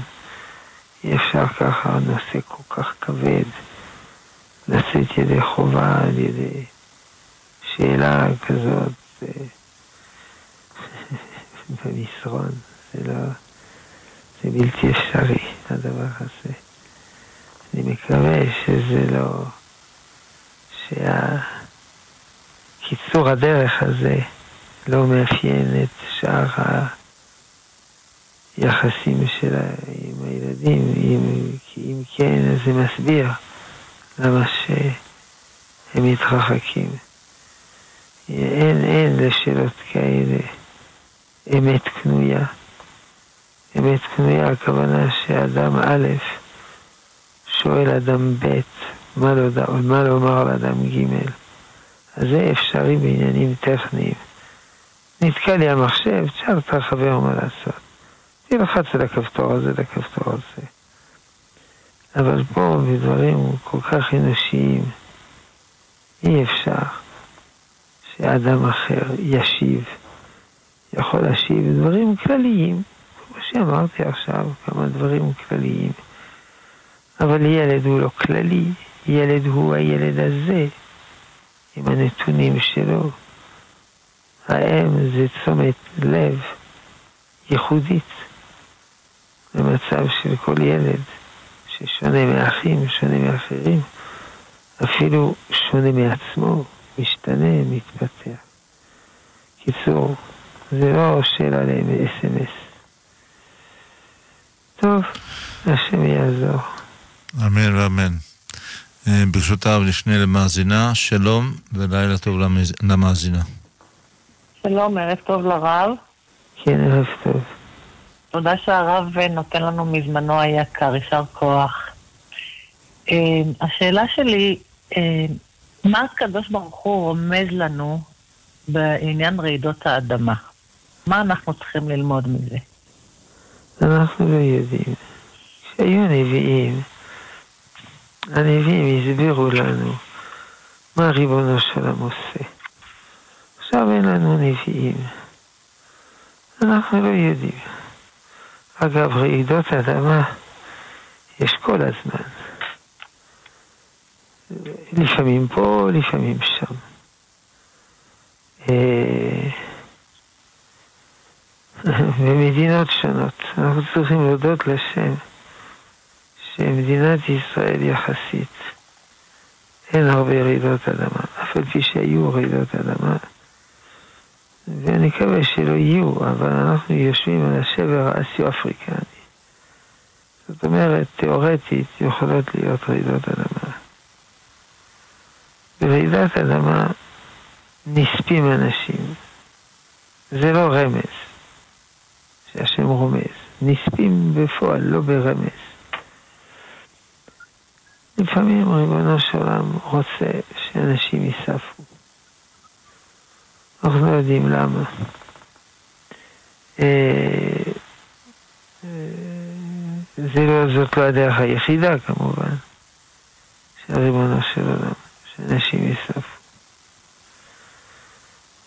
Speaker 2: אי אפשר ככה נושא כל כך כבד לשאת ידי חובה על ידי שאלה כזאת אה, במסרון. זה לא... זה בלתי אפשרי, הדבר הזה. אני מקווה שזה לא... שהקיצור הדרך הזה לא מאפיין את שאר היחסים שלה עם הילדים, אם, אם כן, אז זה מסביר למה שהם מתרחקים. אין, אין לשאלות כאלה אמת קנויה. אמת קנויה, הכוונה שאדם א' שואל אדם ב' מה, לא, מה לומר לאדם ג', אז זה אפשרי בעניינים טכניים. נתקע לי המחשב, תשאל את החבר מה לעשות. תלחץ על הכפתור הזה, לכפתור הזה. אבל פה בדברים כל כך אנושיים, אי אפשר שאדם אחר ישיב. יכול להשיב דברים כלליים, כמו שאמרתי עכשיו, כמה דברים כלליים. אבל ילד הוא לא כללי, ילד הוא הילד הזה, עם הנתונים שלו. האם זה תשומת לב ייחודית במצב של כל ילד ששונה מאחים, שונה מאחרים, אפילו שונה מעצמו, משתנה, מתפתח. קיצור, זה לא שאלה ל-SMS. טוב, השם יעזור.
Speaker 1: אמן ואמן. אה, ברשותיו נפנה למאזינה, שלום ולילה טוב למאזינה.
Speaker 5: שלום, ערב טוב לרב.
Speaker 2: כן, ערב טוב.
Speaker 5: תודה שהרב נותן לנו מזמנו היקר, יישר כוח. אה, השאלה שלי, אה, מה הקדוש ברוך הוא רומז לנו בעניין רעידות האדמה? מה אנחנו צריכים ללמוד מזה?
Speaker 2: אנחנו לא יודעים. שהיו נביאים, הנביאים הסבירו לנו מה ריבונו של עולם עושה. עכשיו אין לנו נביאים. אנחנו לא יודעים. אגב, רעידות אדמה יש כל הזמן. לפעמים פה, לפעמים שם. אה, במדינות שונות. אנחנו צריכים להודות לשם שמדינת ישראל יחסית אין הרבה רעידות אדמה, אף על פי שהיו רעידות אדמה. ואני מקווה שלא יהיו, אבל אנחנו יושבים על השבר האסיו-אפריקני. זאת אומרת, תיאורטית יכולות להיות רעידות אדמה. ברעידת אדמה נספים אנשים. זה לא רמז שהשם רומז. נספים בפועל, לא ברמז. לפעמים ריבונו של עולם רוצה שאנשים ייספו. אנחנו לא יודעים למה. אה, אה, זה לא, זאת לא הדרך היחידה כמובן, של ריבונו של עולם, שאנשים ייספו.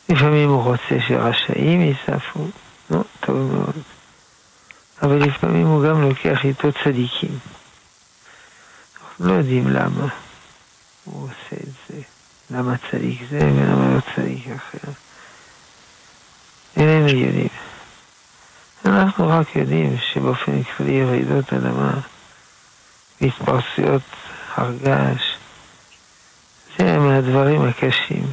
Speaker 2: לפעמים הוא רוצה שרשעים ייספו, לא, טוב מאוד. אבל לפעמים הוא גם לוקח איתו צדיקים. אנחנו לא יודעים למה הוא עושה. למה צדיק זה ולמה לא צדיק אחר. איננו יודעים. אנחנו רק יודעים שבאופן כללי רעידות אדמה והתפרצויות הרגש זה מהדברים הקשים.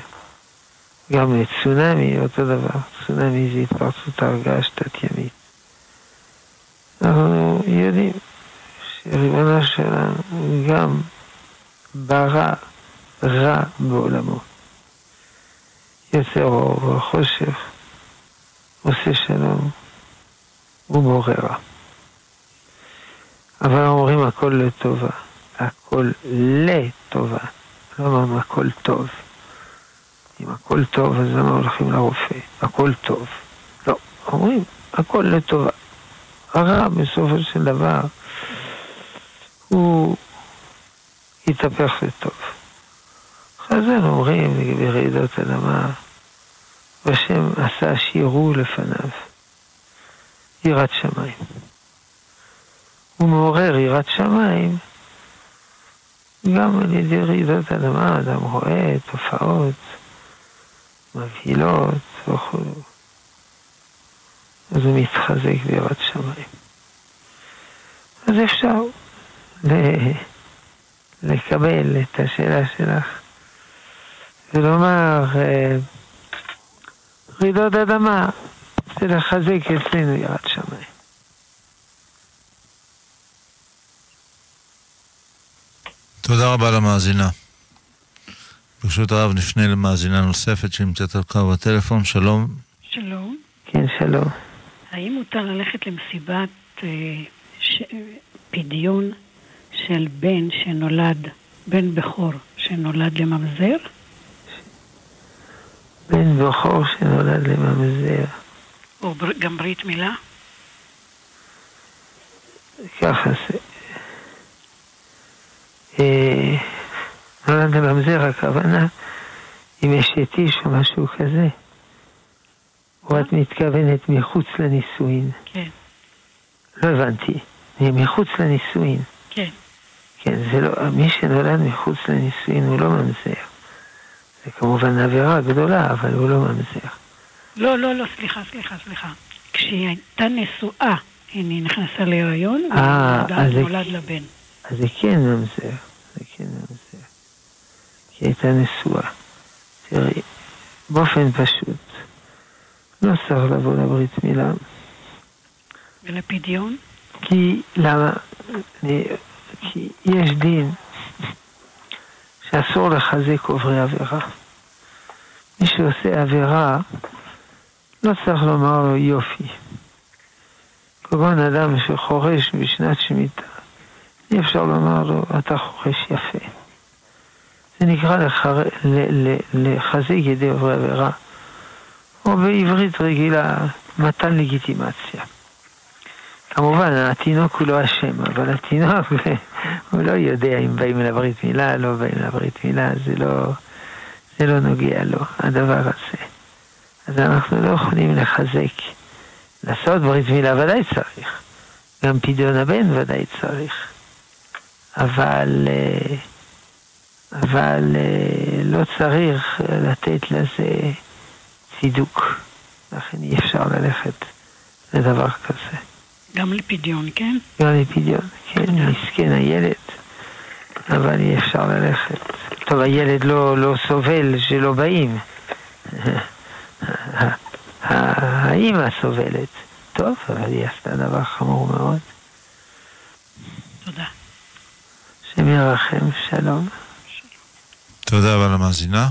Speaker 2: גם צונאמי, אותו דבר. צונאמי זה התפרצות הרגש תת-ימית. אנחנו יודעים שריבונו שלנו גם ברא רע בעולמו. יוצר אור וחושך, עושה שלום ובורא רע. אבל אומרים הכל לטובה, הכל לטובה, לא אומרים הכל טוב. אם הכל טוב, אז למה הולכים לרופא? הכל טוב. לא, אומרים הכל לטובה. הרע בסופו של דבר הוא יתהפך לטוב. חז"ל אומרים לגבי רעידות אדמה, והשם עשה שיראו לפניו, יראת שמיים. הוא מעורר יראת שמיים גם על ידי רעידות אדמה, אדם רואה תופעות מבהילות וכו'. אז הוא מתחזק ביראת שמיים. אז אפשר לקבל את השאלה שלך ולומר, אה, רעידות אדמה, זה לחזק אצלנו יראת שמיים.
Speaker 1: תודה רבה למאזינה. ברשות הרב נפנה למאזינה נוספת שנמצאת על קו הטלפון, שלום.
Speaker 6: שלום.
Speaker 2: כן, שלום.
Speaker 6: האם מותר ללכת למסיבת אה, ש... פדיון של בן שנולד, בן בכור שנולד לממזר?
Speaker 2: בן בכור שנולד לממזר.
Speaker 6: או בר... גם ברית מילה?
Speaker 2: ככה זה. אה, נולד לממזר, הכוונה, אם יש את איש או משהו כזה. או את מתכוונת מחוץ לנישואין?
Speaker 6: כן.
Speaker 2: לא הבנתי. מחוץ לנישואין.
Speaker 6: כן.
Speaker 2: כן, זה לא, מי שנולד מחוץ לנישואין הוא לא ממזר. זה כמובן עבירה גדולה, אבל הוא לא ממזר.
Speaker 6: לא, לא, לא, סליחה, סליחה, סליחה. כשהיא הייתה נשואה, היא נכנסה להיריון,
Speaker 2: אה, אז
Speaker 6: נולד לבן.
Speaker 2: אז זה כן ממזר, זה כן ממזר. כי הייתה נשואה. תראי, באופן פשוט, לא צריך לבוא לברית מילה.
Speaker 6: ולפדיון?
Speaker 2: כי, למה? כי יש דין שאסור לחזק עוברי עבירה. מי שעושה עבירה, לא צריך לומר לו יופי. כגון אדם שחורש בשנת שמיטה, אי אפשר לומר לו, אתה חורש יפה. זה נקרא לחר... ל... ל... לחזק ידי עוברי עבירה, או בעברית רגילה, מתן לגיטימציה. כמובן, התינוק הוא לא אשם, אבל התינוק, הוא לא יודע אם באים לברית מילה, לא באים לברית מילה, זה לא, זה לא נוגע לו, הדבר הזה. אז אנחנו לא יכולים לחזק. לעשות ברית מילה ודאי צריך. גם פדיון הבן ודאי צריך. אבל, אה, אבל אה, לא צריך לתת לזה צידוק. לכן אי אפשר ללכת לדבר כזה.
Speaker 6: גם לפדיון, כן?
Speaker 2: גם לפדיון, כן, מסכן הילד, אבל אי אפשר ללכת. טוב, הילד לא, לא סובל שלא באים. האימא סובלת. טוב, אבל היא עשתה דבר חמור מאוד.
Speaker 6: תודה.
Speaker 2: השם ירחם, שלום.
Speaker 1: תודה רבה למאזינה.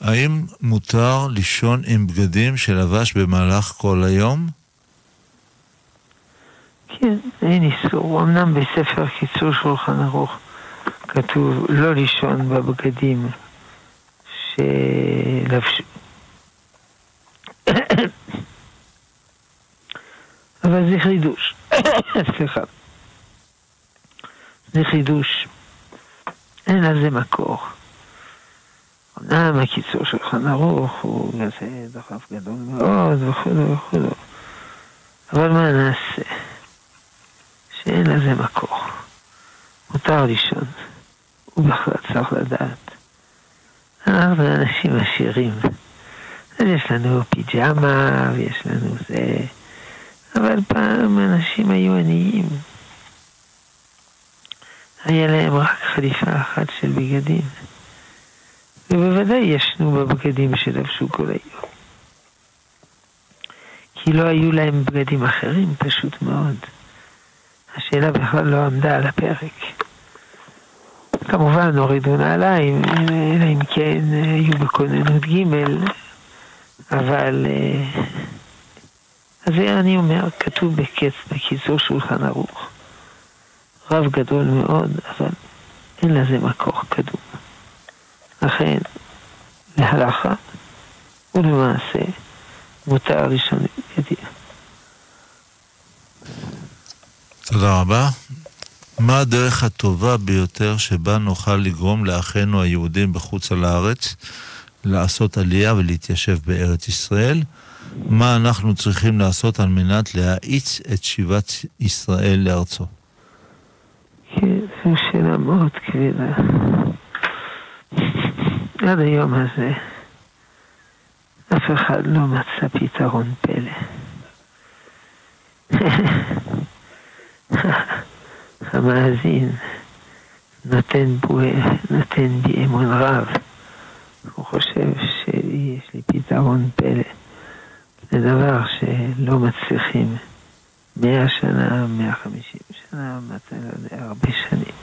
Speaker 1: האם מותר לישון עם בגדים שלבש במהלך כל היום?
Speaker 2: כן, אין איסור. אמנם בספר קיצור שולחן ערוך כתוב לא לישון בבגדים שלבשו. אבל זה חידוש. סליחה. זה חידוש. אין לזה מקור. אמנם הקיצור של חן ערוך הוא כזה דחף גדול מאוד וכו' וכו', אבל מה נעשה? שאין לזה מקור. מותר לישון, ובכלל צריך לדעת. אנחנו אנשים עשירים. אז יש לנו פיג'מה, ויש לנו זה, אבל פעם אנשים היו עניים. היה להם רק חליפה אחת של בגדים. ובוודאי ישנו בבגדים שלבשו כל היום. כי לא היו להם בגדים אחרים, פשוט מאוד. השאלה בכלל לא עמדה על הפרק. כמובן הורידו נעליים, אלא אם כן היו בכוננות ג', אבל... אה, אז זה אני אומר, כתוב בקץ, בקיצור שולחן ערוך. רב גדול מאוד, אבל אין לזה מקור קדום. לכן, להלכה ולמעשה מותר לישון בגדים.
Speaker 1: תודה רבה. מה הדרך הטובה ביותר שבה נוכל לגרום לאחינו היהודים בחוץ על הארץ לעשות עלייה ולהתיישב בארץ ישראל? מה אנחנו צריכים לעשות על מנת להאיץ את שיבת ישראל לארצו?
Speaker 2: כן, זו שאלה מאוד כבדה. עד היום הזה אף אחד לא מצא פתרון פלא. המאזין נותן, בו, נותן בי אמון רב. הוא חושב שיש לי פתרון פלא. זה דבר שלא מצליחים מאה שנה, מאה חמישים שנה, מתי לא יודע, הרבה שנים.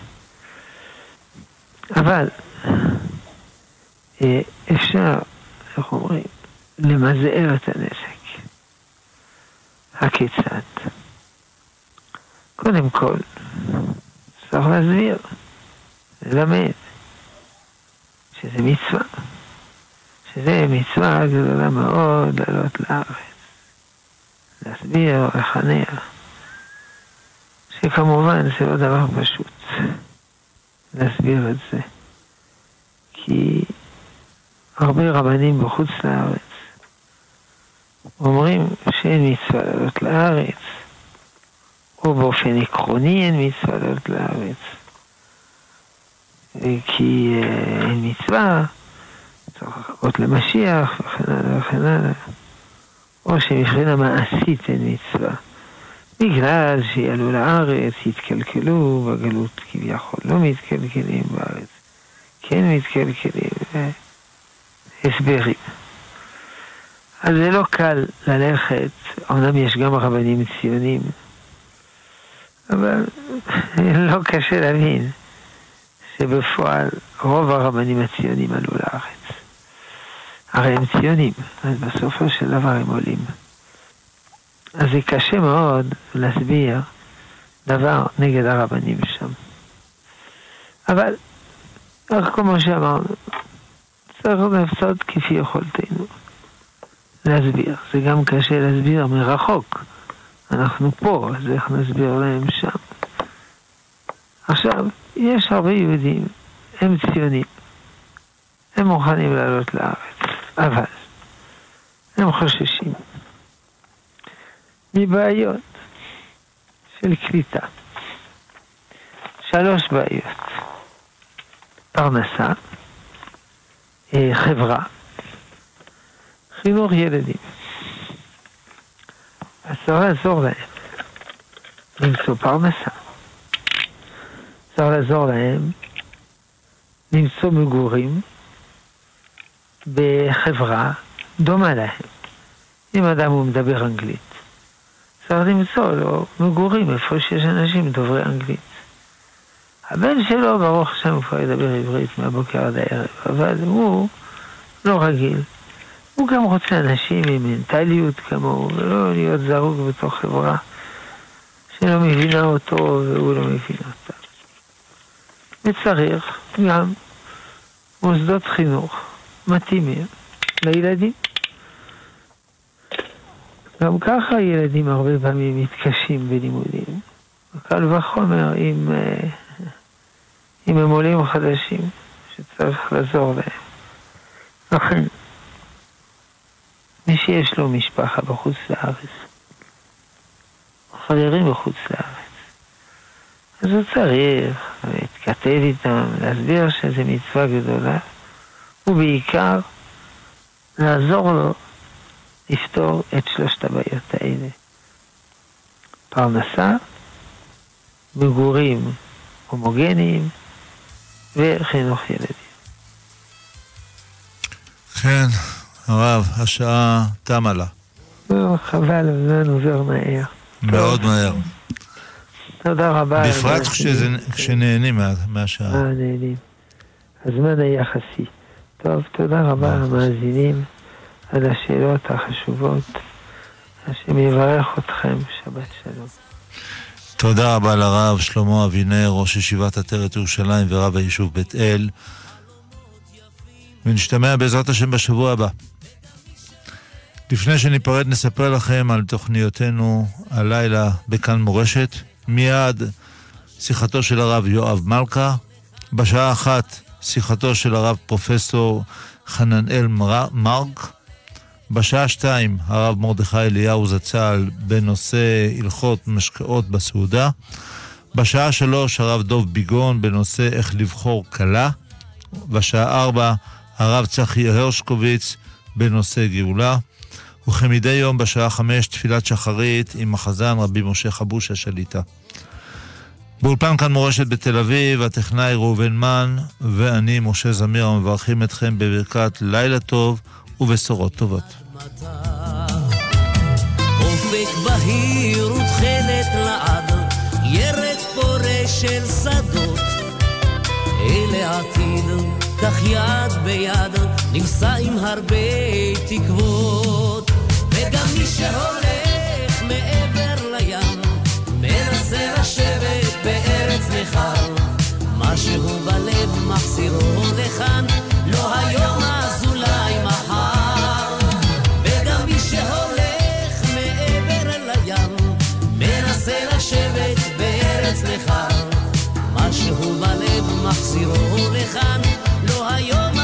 Speaker 2: אבל אה, אפשר, איך אומרים, למזער את הנזק. הכיצד? קודם כל, צריך להסביר, ללמד, שזה מצווה. שזה מצווה גדולה מאוד לעלות לארץ. להסביר, לחנך. שכמובן זה לא דבר פשוט להסביר את זה. כי הרבה רבנים בחוץ לארץ אומרים שאין מצווה לעלות לארץ, או באופן עקרוני אין מצווה לעלות לארץ, כי אה, אין מצווה, צריך לחכות למשיח וכן הלאה וכן הלאה, או שמבחינה מעשית אין מצווה. בגלל שיעלו לארץ, יתקלקלו, בגלות כביכול לא מתקלקלים בארץ, כן מתקלקלים, הסברים. אז זה לא קל ללכת, אמנם יש גם רבנים ציונים, אבל לא קשה להבין שבפועל רוב הרבנים הציונים עלו לארץ. הרי הם ציונים, אז בסופו של דבר הם עולים. אז זה קשה מאוד להסביר דבר נגד הרבנים שם. אבל, רק כמו שאמרנו, צריך לעשות כפי יכולתנו. להסביר. זה גם קשה להסביר מרחוק, אנחנו פה, אז איך נסביר להם שם? עכשיו, יש הרבה יהודים, הם ציונים, הם מוכנים לעלות לארץ, אבל הם חוששים מבעיות של קליטה. שלוש בעיות. פרנסה, אה, חברה, חינוך ילדים. צריך לעזור להם למצוא פרנסה. צריך לעזור להם למצוא מגורים בחברה דומה להם. אם אדם הוא מדבר אנגלית, צריך למצוא לו מגורים איפה שיש אנשים דוברי אנגלית. הבן שלו, ברוך השם, הוא כבר ידבר עברית מהבוקר עד הערב, אבל הוא לא רגיל. הוא גם רוצה אנשים עם מנטליות כמוהו, ולא להיות זרוק בתוך חברה שלא מבינה אותו והוא לא מבין אותה. וצריך גם מוסדות חינוך מתאימים לילדים. גם ככה ילדים הרבה פעמים מתקשים בלימודים. קל וחומר אם, אה, אם הם עולים חדשים, שצריך לעזור להם. לכן, מי שיש לו משפחה בחוץ לארץ, חברים בחוץ לארץ, אז הוא צריך להתכתב איתם, להסביר שזו מצווה גדולה, ובעיקר לעזור לו לפתור את שלושת הבעיות האלה. פרנסה, מגורים הומוגניים וחינוך ילדים.
Speaker 7: כן, הרב, השעה תמה לה.
Speaker 2: לא, חבל, הזמן עובר מהר.
Speaker 7: מאוד מהר.
Speaker 2: תודה רבה.
Speaker 7: בפרט כשנהנים מהשעה.
Speaker 2: אה, נהנים. הזמן היחסי. טוב, תודה רבה למאזינים על השאלות החשובות. השם יברך אתכם, שבת שלום.
Speaker 7: תודה רבה לרב שלמה אבינר, ראש ישיבת עטרת ירושלים ורב היישוב בית אל. ונשתמע בעזרת השם בשבוע הבא. לפני שניפרד נספר לכם על תוכניותינו הלילה בכאן מורשת. מיד שיחתו של הרב יואב מלכה. בשעה אחת שיחתו של הרב פרופסור חננאל מרק. בשעה שתיים הרב מרדכי אליהו זצ"ל בנושא הלכות משקאות בסעודה. בשעה שלוש הרב דוב ביגון בנושא איך לבחור כלה. בשעה ארבע הרב צחי הרשקוביץ בנושא גאולה. וכמדי יום בשעה חמש תפילת שחרית עם החזן רבי משה חבוש השליטה. באולפן כאן מורשת בתל אביב, הטכנאי ראובן מן ואני, משה זמיר, המברכים אתכם בברכת לילה טוב ובשורות טובות. של שדות, אלה עתיד, כך יד ביד, נישא עם הרבה תקוות, וגם מי שהולך מעבר לים, מנסה לשבת בארץ נכר, משהו בלב מחזירו לכאן, לא היום אז אולי מחר. וגם מי שהולך מעבר לים, מנסה לשבת בארץ נכר, משהו בלב מחזירו לכאן, לא היום